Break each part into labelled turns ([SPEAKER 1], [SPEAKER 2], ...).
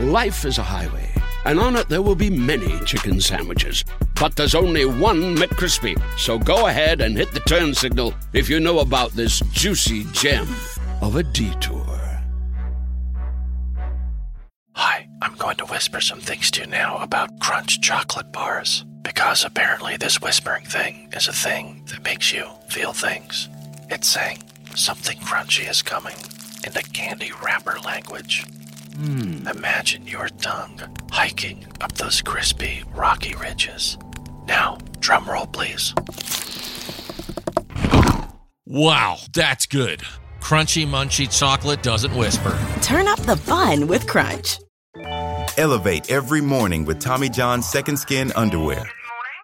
[SPEAKER 1] life is a highway, and on it there will be many chicken sandwiches. But there's only one McCrispy. So go ahead and hit the turn signal if you know about this juicy gem of a detour.
[SPEAKER 2] Hi, I'm going to whisper some things to you now about Crunch chocolate bars. Because apparently, this whispering thing is a thing that makes you feel things. It's saying something crunchy is coming in the candy wrapper language. Imagine your tongue hiking up those crispy, rocky ridges. Now, drum roll, please.
[SPEAKER 3] Wow, that's good. Crunchy, munchy chocolate doesn't whisper.
[SPEAKER 4] Turn up the fun with Crunch.
[SPEAKER 5] Elevate every morning with Tommy John's Second Skin Underwear.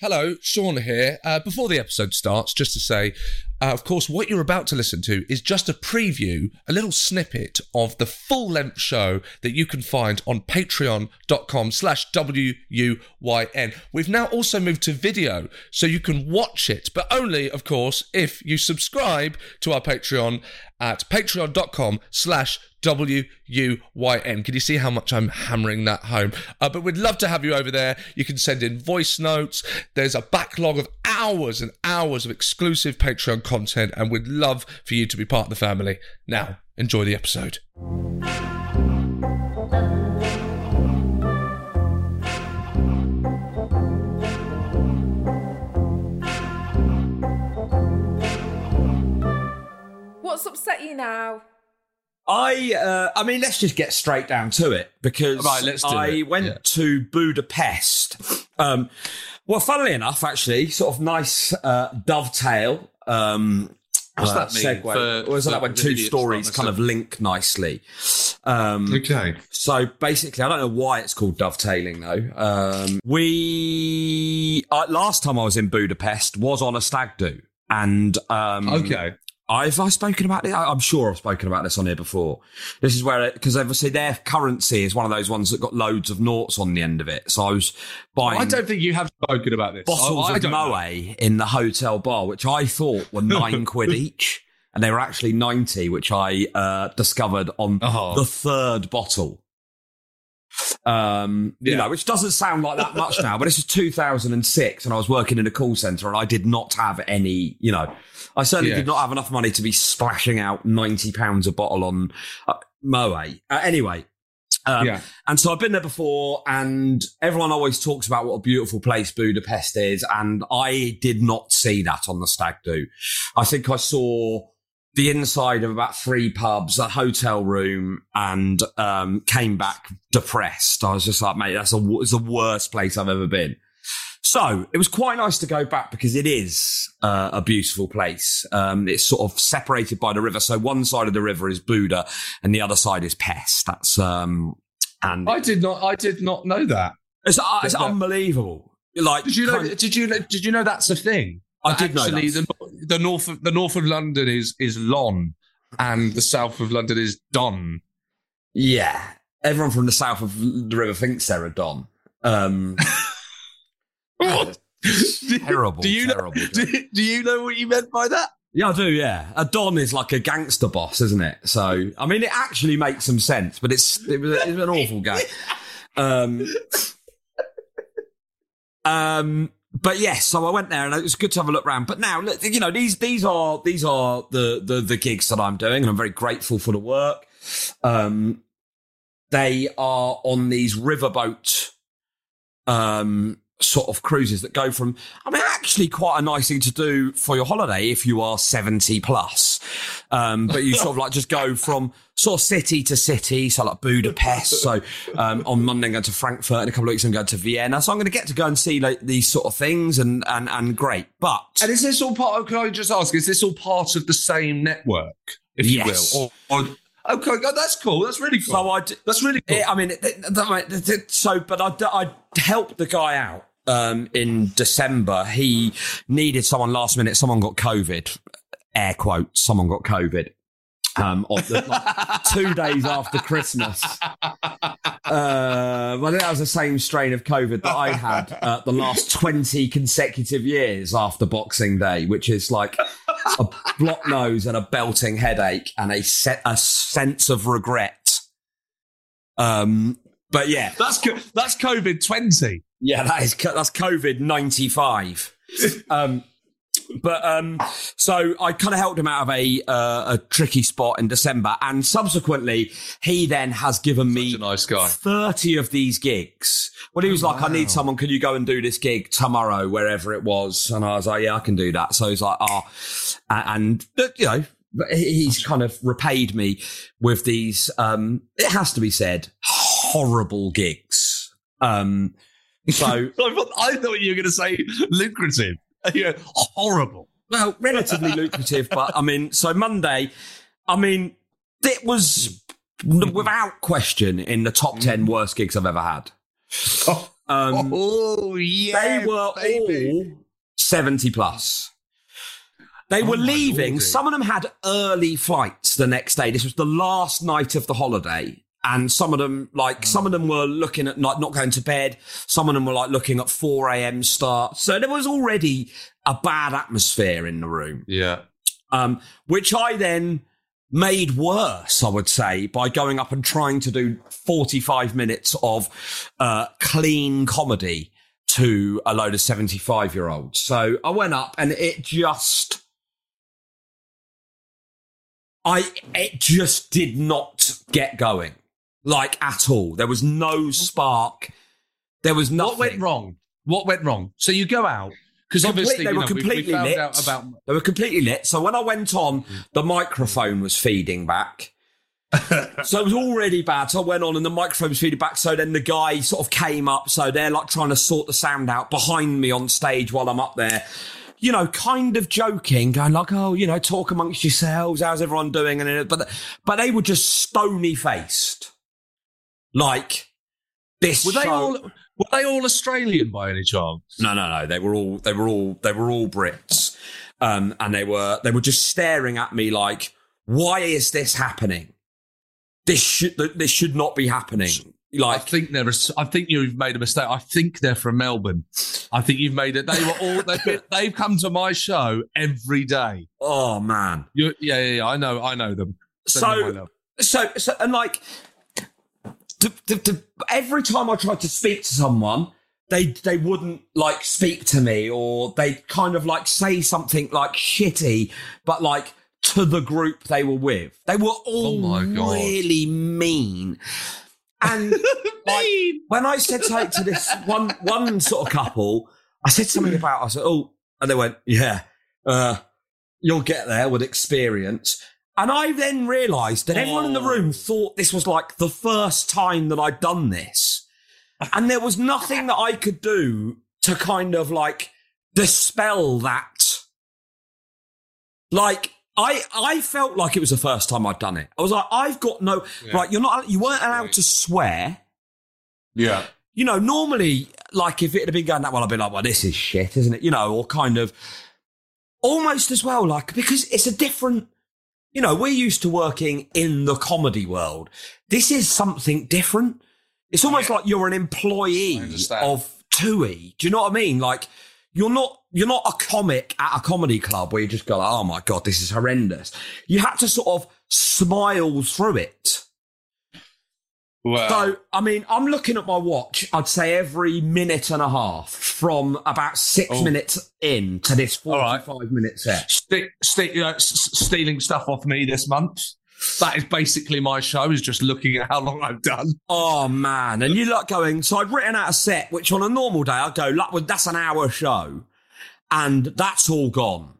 [SPEAKER 6] Hello, Seann here. Uh, before the episode starts, just to say, uh, of course, what you're about to listen to is just a preview, a little snippet of the full length show that you can find on patreon.com slash W-U-Y-N. We've now also moved to video, so you can watch it, but only, of course, if you subscribe to our Patreon at patreon.com slash W-U-Y-N. Can you see how much I'm hammering that home? Uh, but we'd love to have you over there. You can send in voice notes. There's a backlog of hours and hours of exclusive Patreon content, and we'd love for you to be part of the family. Now, enjoy the episode.
[SPEAKER 7] What's upset you now?
[SPEAKER 8] I, uh, I mean, let's just get straight down to it because
[SPEAKER 6] Right, let's do
[SPEAKER 8] I
[SPEAKER 6] it.
[SPEAKER 8] went
[SPEAKER 6] Yeah.
[SPEAKER 8] to Budapest. Um, well, funnily enough, actually, sort of nice uh, dovetail. Um,
[SPEAKER 9] What's
[SPEAKER 8] uh,
[SPEAKER 9] that mean
[SPEAKER 8] Segue.
[SPEAKER 9] for-
[SPEAKER 8] Well, it's
[SPEAKER 9] for
[SPEAKER 8] like when two stories kind of link nicely. Um,
[SPEAKER 9] Okay.
[SPEAKER 8] so basically, I don't know why it's called dovetailing though. Um, we uh, last time I was in Budapest was on a stag do, and um,
[SPEAKER 9] Okay.
[SPEAKER 8] I've I spoken about it. I'm sure I've spoken about this on here before. This is where because obviously their currency is one of those ones that got loads of noughts on the end of it. So I was buying
[SPEAKER 9] I don't think you have spoken about this.
[SPEAKER 8] bottles
[SPEAKER 9] I, I
[SPEAKER 8] of
[SPEAKER 9] don't know.
[SPEAKER 8] In the hotel bar, which I thought were nine quid each, and they were actually ninety, which I uh, discovered on
[SPEAKER 9] Oh.
[SPEAKER 8] the third bottle. Um, you know, which doesn't sound like that much now, but this is 2006, and I was working in a call center, and I did not have any. You know, I certainly
[SPEAKER 9] Yes.
[SPEAKER 8] did not have enough money to be splashing out ninety pounds a bottle on uh, Moët. Uh, anyway. Um,
[SPEAKER 9] Yeah.
[SPEAKER 8] and so I've been there before, and everyone always talks about what a beautiful place Budapest is, and I did not see that on the stag do. I think I saw the inside of about three pubs, a hotel room, and um, came back depressed. I was just like, mate, that's a, it's the worst place I've ever been. So it was quite nice to go back because it is uh, a beautiful place. Um, it's sort of separated by the river. So one side of the river is Buda, and the other side is Pest. That's um, and
[SPEAKER 9] I did not. I did not know that.
[SPEAKER 8] it's, uh, it's unbelievable. Like,
[SPEAKER 9] Did you know? Did you? Did you know that's a thing?
[SPEAKER 8] I did know
[SPEAKER 9] Actually,
[SPEAKER 8] that.
[SPEAKER 9] the, the north of the north of London is is Lon, and the south of London is Don.
[SPEAKER 8] Yeah. Everyone from the south of the river thinks they're a Don. Um,
[SPEAKER 9] What?
[SPEAKER 8] terrible,
[SPEAKER 9] Do you know? Do, do you know what you meant by that?
[SPEAKER 8] yeah, I do, yeah. A Don is like a gangster boss, isn't it? So, I mean, it actually makes some sense, but it's, it was, it was an awful game. Um, um, but yes, so I went there and it was good to have a look around. But now, look, you know, these, these are, these are the, the, the gigs that I'm doing and I'm very grateful for the work. Um, they are on these riverboat, um, sort of cruises that go from, I mean, actually quite a nice thing to do for your holiday if you are 70 plus. Um, but you sort of like just go from sort of city to city. So like Budapest. So, um, on Monday I'm going to Frankfurt in a couple of weeks I'm going to Vienna. So I'm going to get to go and see like these sort of things and, and, and great. But
[SPEAKER 9] And is this all part? Of, can I just ask? Is this all part of the same network, if
[SPEAKER 8] Yes.
[SPEAKER 9] you will? Or, or okay, God, that's cool. That's really cool.
[SPEAKER 8] so I, d-
[SPEAKER 9] that's really cool.
[SPEAKER 8] I mean, so, but I, I helped the guy out um, in December. He needed someone last minute. Someone got COVID. Air quotes. Someone got COVID. Um, on the, like, two days after Christmas. Uh, well, that was the same strain of COVID that I had uh, the last 20 consecutive years after Boxing Day, which is like a block nose and a belting headache and a, se- a sense of regret. Um, but yeah,
[SPEAKER 9] That's co- that's COVID twenty.
[SPEAKER 8] yeah, that is co- that's COVID ninety five. um, but um, so I kind of helped him out of a uh, a tricky spot in December, and subsequently he then has given me
[SPEAKER 9] a nice guy.
[SPEAKER 8] thirty of these gigs. Well, he was like, "I need someone. Can you go and do this gig tomorrow, wherever it was?" And I was like, "Yeah, I can do that." So he's like, "Oh," and you know. but He's kind of repaid me with these. Um, it has to be said, horrible gigs. Um, so
[SPEAKER 9] I thought you were going to say lucrative. Yeah, horrible.
[SPEAKER 8] Well, relatively lucrative, but I mean, so Monday, I mean, it was without question in the top 10 worst gigs I've ever had. Um,
[SPEAKER 9] Oh yeah,
[SPEAKER 8] they were
[SPEAKER 9] baby.
[SPEAKER 8] all 70 plus. They were
[SPEAKER 9] Oh, my
[SPEAKER 8] leaving.
[SPEAKER 9] lordy.
[SPEAKER 8] Some of them had early flights the next day. This was the last night of the holiday. And some of them, like, some of them were looking at not, not going to bed. Some of them were like looking at 4 a.m. start. So there was already a bad atmosphere in the room
[SPEAKER 9] Yeah.
[SPEAKER 8] um, which I then made worse, I would say, by going up and trying to do 45 minutes of uh, clean comedy to a load of 75 year olds. So I went up and it just. I it just did not get going, like at all. There was no mm-hmm. spark. There was nothing.
[SPEAKER 9] What went wrong? What went wrong? So you go out because obviously
[SPEAKER 8] they were
[SPEAKER 9] know, we- we,
[SPEAKER 8] completely
[SPEAKER 9] found
[SPEAKER 8] lit.
[SPEAKER 9] out about
[SPEAKER 8] They were completely lit. So when I went on, mm. the microphone was feeding back. so it was already bad. So I went on and the microphone was feeding back. So then the guy sort of came up. So they're like trying to sort the sound out behind me on stage while I'm up there. You know, kind of joking, going like, "Oh, you know, talk amongst yourselves. How's everyone doing?" And but but they were just stony faced, like this.
[SPEAKER 9] were they
[SPEAKER 8] show-
[SPEAKER 9] all were they all Australian by any chance?
[SPEAKER 8] no, no, no. They were all they were all they were all Brits, um, and they were they were just staring at me like, "Why is this happening? This should this should not be happening." Like, I
[SPEAKER 9] think they're. I think you've made a mistake. I think they're from Melbourne. I think you've made it. They were all. They've, been, they've come to my show every day.
[SPEAKER 8] oh man.
[SPEAKER 9] You, yeah, yeah, yeah. I know. I know them.
[SPEAKER 8] So, so, so, and like, to, to, to, every time I tried to speak to someone, they they wouldn't like speak to me, or they kind of like say something like shitty, but like to the group they were with. They were all
[SPEAKER 9] Oh my God.
[SPEAKER 8] really mean. And like, when I said something to this one one sort of couple, I said something about I said, oh, and they went, yeah, uh, you'll get there with experience. And I then realised that everyone in the oh. room thought this was like the first time that I'd done this. And there was nothing that I could do to kind of like dispel that. Like, I, I felt like it was the first time I'd done it. I was like, I've got no, right, you're not, you weren't allowed to swear.
[SPEAKER 9] Yeah.
[SPEAKER 8] You know, normally, like if it had been going that well, I'd be like, well, this is shit, isn't it? You know, or kind of almost as well, like, because it's a different, you know, we're used to working in the comedy world. This is something different. It's almost like you're an employee of TUI. Do you know what I mean? Like, you're not, you're not a comic at a comedy club where you just go, like, oh my God, this is horrendous. You had to sort of smile through it.
[SPEAKER 9] Well,
[SPEAKER 8] So, I mean, I'm looking at my watch. I'd say every minute and a half from about six
[SPEAKER 9] Oh.
[SPEAKER 8] minutes in to this
[SPEAKER 9] All right.
[SPEAKER 8] 45 minute set.
[SPEAKER 9] stick, stick, you know, s- s- stealing stuff off me this month. That is basically my show. Is just looking at how long I've done.
[SPEAKER 8] Oh, man. And you like going, so I've written out a set, which on a normal day, I'd go, that's an hour show. And that's all gone.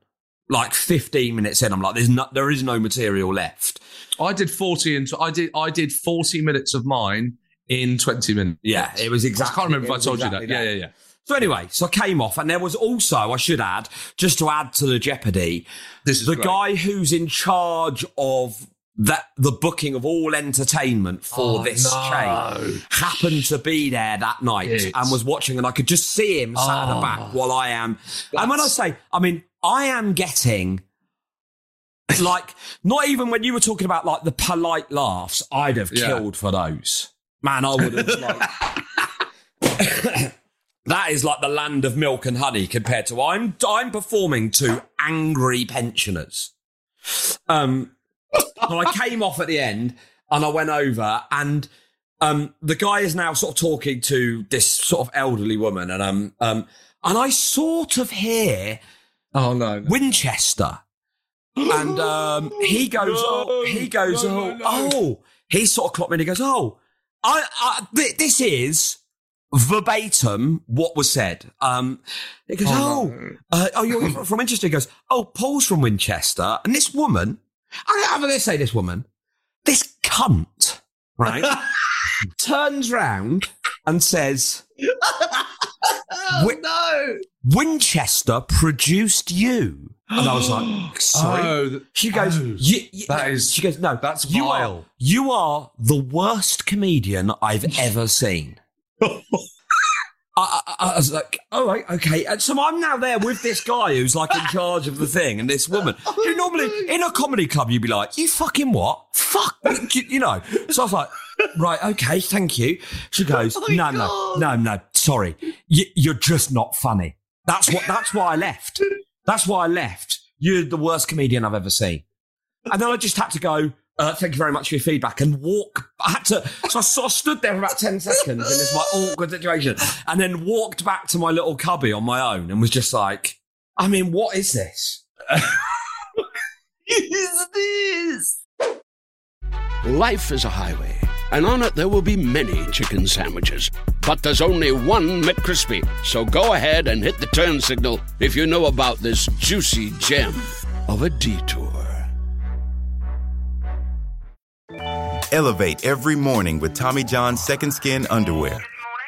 [SPEAKER 8] Like 15 minutes in, I'm like, there's no, there is no material left.
[SPEAKER 9] I did forty and I did I did forty minutes of mine in twenty minutes.
[SPEAKER 8] Yeah, it was exactly.
[SPEAKER 9] I can't remember if I told you
[SPEAKER 8] exactly
[SPEAKER 9] that. Yeah, yeah, yeah.
[SPEAKER 8] So anyway, so I came off, and there was also, I should add, just to add to the jeopardy,
[SPEAKER 9] This is
[SPEAKER 8] the
[SPEAKER 9] great.
[SPEAKER 8] guy who's in charge of that the booking of all entertainment for
[SPEAKER 9] Oh,
[SPEAKER 8] this
[SPEAKER 9] no.
[SPEAKER 8] chain happened to be there that night and was watching, and I could just see him sat at the
[SPEAKER 9] Oh.
[SPEAKER 8] back while I am. And when I say, I mean, I am getting. Like, not even when you were talking about like the polite laughs, I'd have
[SPEAKER 9] Yeah.
[SPEAKER 8] killed for those. Man, I would have like. that is like the land of milk and honey compared to I'm I'm performing to angry pensioners. Um, so I came off at the end and I went over and um the guy is now sort of talking to this sort of elderly woman and um um and I sort of hear
[SPEAKER 9] Oh no. no.
[SPEAKER 8] Winchester. And um, he goes, oh, he goes,
[SPEAKER 9] no,
[SPEAKER 8] oh,
[SPEAKER 9] no, no.
[SPEAKER 8] oh, he sort of clocked me and he goes, oh, I, I th- this is verbatim what was said. Um, he goes,
[SPEAKER 9] Oh,
[SPEAKER 8] oh, uh, oh, you're from Winchester. He goes, oh, Paul's from Winchester. And this woman, I, I'm going to say this woman, this cunt, right, turns round and says, Wi-
[SPEAKER 9] no.
[SPEAKER 8] Winchester produced you. And I was like, oh, sorry.
[SPEAKER 9] Oh,
[SPEAKER 8] She goes,
[SPEAKER 9] oh, that is-
[SPEAKER 8] She goes, no,
[SPEAKER 9] that's
[SPEAKER 8] you
[SPEAKER 9] vile.
[SPEAKER 8] Are, you are the worst comedian I've ever seen. I, I, I was like, oh, right, okay. And so I'm now there with this guy who's like in charge of the thing and this woman. Oh, Who normally in a comedy club you'd be like, you fucking what? Fuck, you, you know. So I was like, right, okay, thank you. She goes, oh no, no, no, no, sorry, you, you're just not funny. That's what. That's why I left. That's why I left. You're the worst comedian I've ever seen. And then I just had to go, uh, thank you very much for your feedback and walk. I had to, so I sort of stood there for about 10 seconds in this like awkward situation and then walked back to my little cubby on my own and was just like, I mean, what is this? what is this?
[SPEAKER 1] Life is a highway, and on it there will be many chicken sandwiches. But there's only one McCrispy. So go ahead and hit the turn signal if you know about this juicy gem of a detour.
[SPEAKER 5] Elevate every morning with Tommy John's Second Skin Underwear.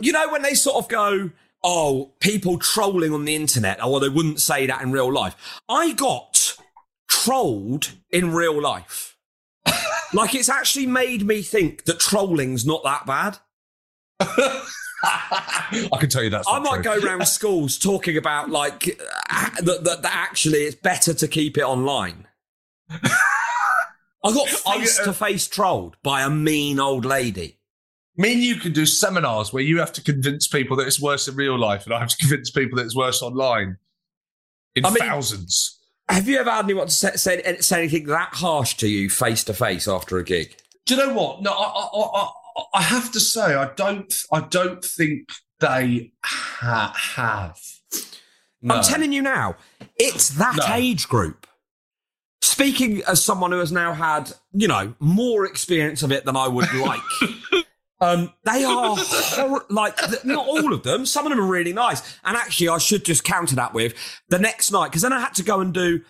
[SPEAKER 8] You know, when they sort of go, oh, people trolling on the internet, or they wouldn't say that in real life. I got trolled in real life. like, it's actually made me think that trolling's not that bad.
[SPEAKER 9] I can tell you that.
[SPEAKER 8] I might
[SPEAKER 9] true.
[SPEAKER 8] go around schools talking about, like, uh, that, that, that actually it's better to keep it online. I got face to face trolled by a mean old lady.
[SPEAKER 9] Me and you can do seminars where you have to convince people that it's worse in real life, and I have to convince people that it's worse online in
[SPEAKER 8] I mean-
[SPEAKER 9] thousands.
[SPEAKER 8] Have you ever had anyone to say, say, say anything that harsh to you face to face after a gig?
[SPEAKER 9] Do you know what? No, I, I, I, I have to say, I don't. I don't think they ha- have. No.
[SPEAKER 8] I'm telling you now, it's that
[SPEAKER 9] No.
[SPEAKER 8] age group. Speaking as someone who has now had, you know, more experience of it than I would like, um, they are hor- like not all of them. Some of them are really nice, and actually, I should just counter that with the next night because then I had to go and do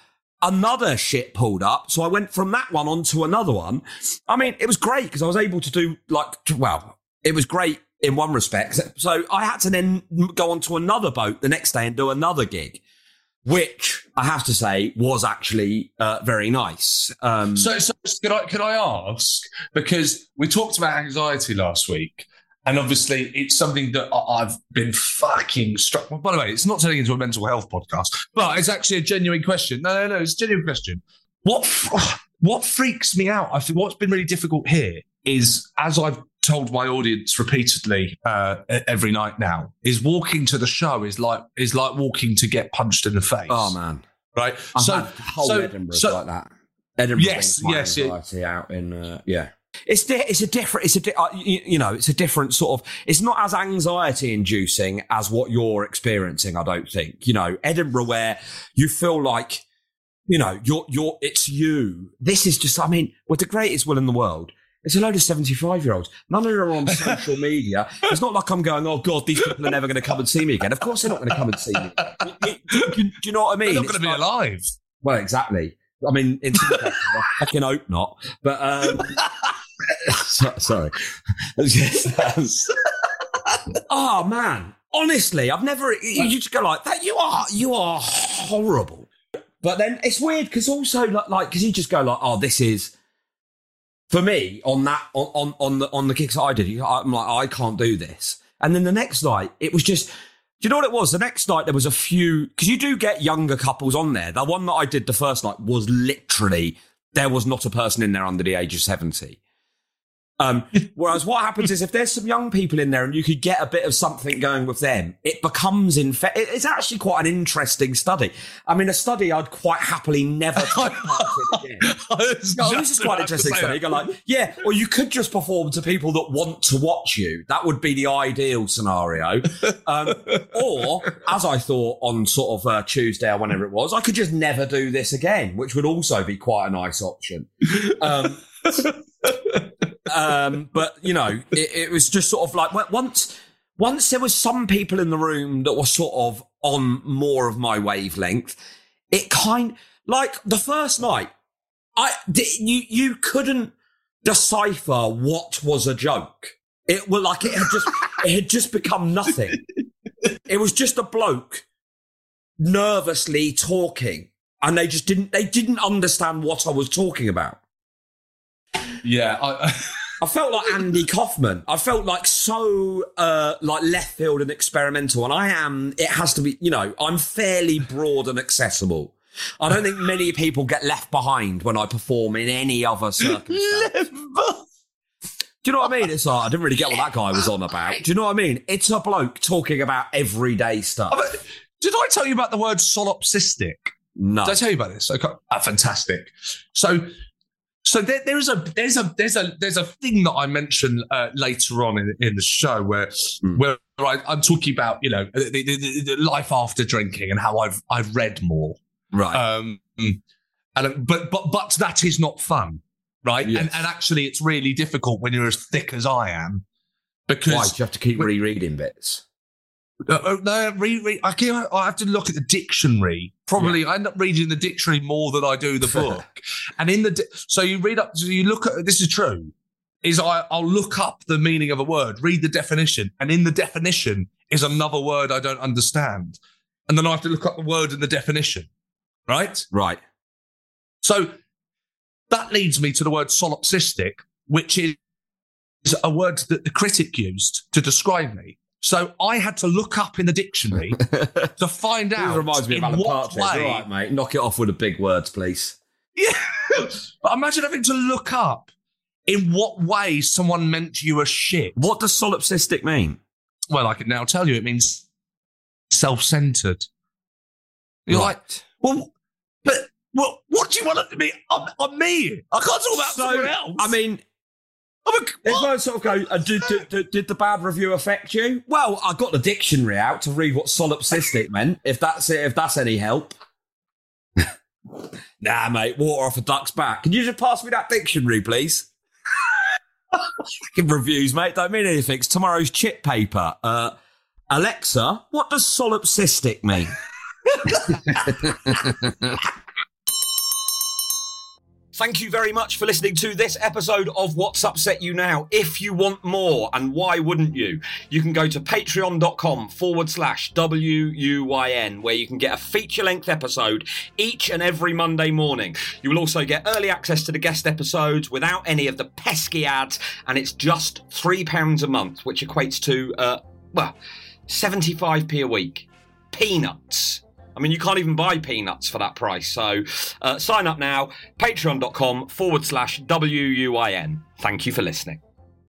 [SPEAKER 8] another shit pulled up. So I went from that one on to another one. I mean, it was great because I was able to do like, well, it was great in one respect. So I had to then go on to another boat the next day and do another gig, which I have to say was actually uh, very nice. Um,
[SPEAKER 9] So, so can I can I ask because we talked about anxiety last week, and obviously it's something that I've been fucking struck. Well, by the way, it's not turning into a mental health podcast, but it's actually a genuine question. No, no, no, it's a genuine question. What what freaks me out? I think what's been really difficult here is as I've told my audience repeatedly uh, every night now is walking to the show is like is like walking to get punched in the face.
[SPEAKER 8] Oh man,
[SPEAKER 9] right.
[SPEAKER 8] I've
[SPEAKER 9] so
[SPEAKER 8] had whole
[SPEAKER 9] so,
[SPEAKER 8] Edinburgh
[SPEAKER 9] so-
[SPEAKER 8] like that. Edinburgh
[SPEAKER 9] Yes, yes, it-
[SPEAKER 8] anxiety out in uh, yeah. It's di- it's a different it's a di- uh, you, you know it's a different sort of it's not as anxiety inducing as what you're experiencing. I don't think you know Edinburgh where you feel like you know you're you're it's you. This is just I mean with the greatest will in the world. It's a load of 75 year olds. None of them are on social media. It's not like I'm going, oh God, these people are never going to come and see me again. Of course they're not going to come and see me. Do, do- do you know what I mean?
[SPEAKER 9] They're not going to be
[SPEAKER 8] like-
[SPEAKER 9] alive.
[SPEAKER 8] well, exactly. I mean, in some cases, I fucking hope not. But um, so- sorry. oh man, honestly, I've never. You you just go like that. You are you are horrible. But then it's weird because also like like because you just go like, oh, this is. For me, on that on on on the on the gigs I did, I'm like, I can't do this. And then the next night, it was just. Do you know what it was? The next night there was a few because you do get younger couples on there. The one that I did the first night was literally there was not a person in there under the age of seventy. Um, whereas what happens is if there's some young people in there and you could get a bit of something going with them, it becomes in it- It's actually quite an interesting study. I mean, a study I'd quite happily never take part in again. No, this is quite an interesting study. You go like, yeah, or you could just perform to people that want to watch you. That would be the ideal scenario. Um, or, as I thought on sort of uh, Tuesday or whenever it was, I could just never do this again, which would also be quite a nice option. Um, um, but you know, it, it was just sort of like once once there was some people in the room that were sort of on more of my wavelength. It kind like the first night, I you you couldn't decipher what was a joke. It was like it had just it had just become nothing. It was just a bloke nervously talking, and they just didn't they didn't understand what I was talking about.
[SPEAKER 9] Yeah, I,
[SPEAKER 8] I felt like Andy Kaufman. I felt like so uh, like left field and experimental, and I am. It has to be, you know, I'm fairly broad and accessible. I don't think many people get left behind when I perform in any other circumstance. Do you know what I mean? It's like I didn't really get what that guy was on about. Do you know what I mean? It's a bloke talking about everyday stuff.
[SPEAKER 9] Did I tell you about the word solipsistic?
[SPEAKER 8] No.
[SPEAKER 9] Did I tell you about this? Okay. Ah, fantastic. So, so there, there is a there's a there's a there's a thing that I mention uh, later on in, in the show where where I, I'm talking about you know the, the, the, the life after drinking and how I've I've read more.
[SPEAKER 8] Right.
[SPEAKER 9] Um, and but but but that is not fun, right?
[SPEAKER 8] Yes.
[SPEAKER 9] And, and actually, it's really difficult when you're as thick as I am because
[SPEAKER 8] Why? You have to keep rereading bits?
[SPEAKER 9] Uh, uh, no, re, re, I, can, I have to look at the dictionary. Probably, I end up reading the dictionary more than I do the book. and in the di- so you read up, so you look at this is true. Is I I'll look up the meaning of a word, read the definition, and in the definition is another word I don't understand, and then I have to look up the word in the definition. Right,
[SPEAKER 8] right.
[SPEAKER 9] So that leads me to the word solipsistic, which is a word that the critic used to describe me. So I had to look up in the dictionary to find out.
[SPEAKER 8] This reminds me of Alan Partridge. All
[SPEAKER 9] way-
[SPEAKER 8] right, mate. Knock it off with the big words, please.
[SPEAKER 9] Yeah. but imagine having to look up in what way someone meant you a shit.
[SPEAKER 8] What does solipsistic mean?
[SPEAKER 9] Well, I can now tell you it means self centered. You're like, well, but what, what do you want it to me on, on me? I can't talk about
[SPEAKER 8] So,
[SPEAKER 9] someone else.
[SPEAKER 8] I mean, if I sort of go, uh, did, did, did, did the bad review affect you? Well, I got the dictionary out to read what solipsistic meant. If that's it, if that's any help. nah, mate, water off a duck's back. Can you just pass me that dictionary, please? Fucking reviews, mate, don't mean anything. It's tomorrow's chip paper. Uh, Alexa, what does solipsistic mean? Thank you very much for listening to this episode of What's Upset You Now. If you want more, and why wouldn't you, you can go to patreon.com forward slash WUYN, where you can get a feature length episode each and every Monday morning. You will also get early access to the guest episodes without any of the pesky ads, and it's just £3 a month, which equates to, uh, well, 75p a week. Peanuts. I mean, you can't even buy peanuts for that price. So uh, sign up now, patreon.com forward slash WUYN. Thank you for listening.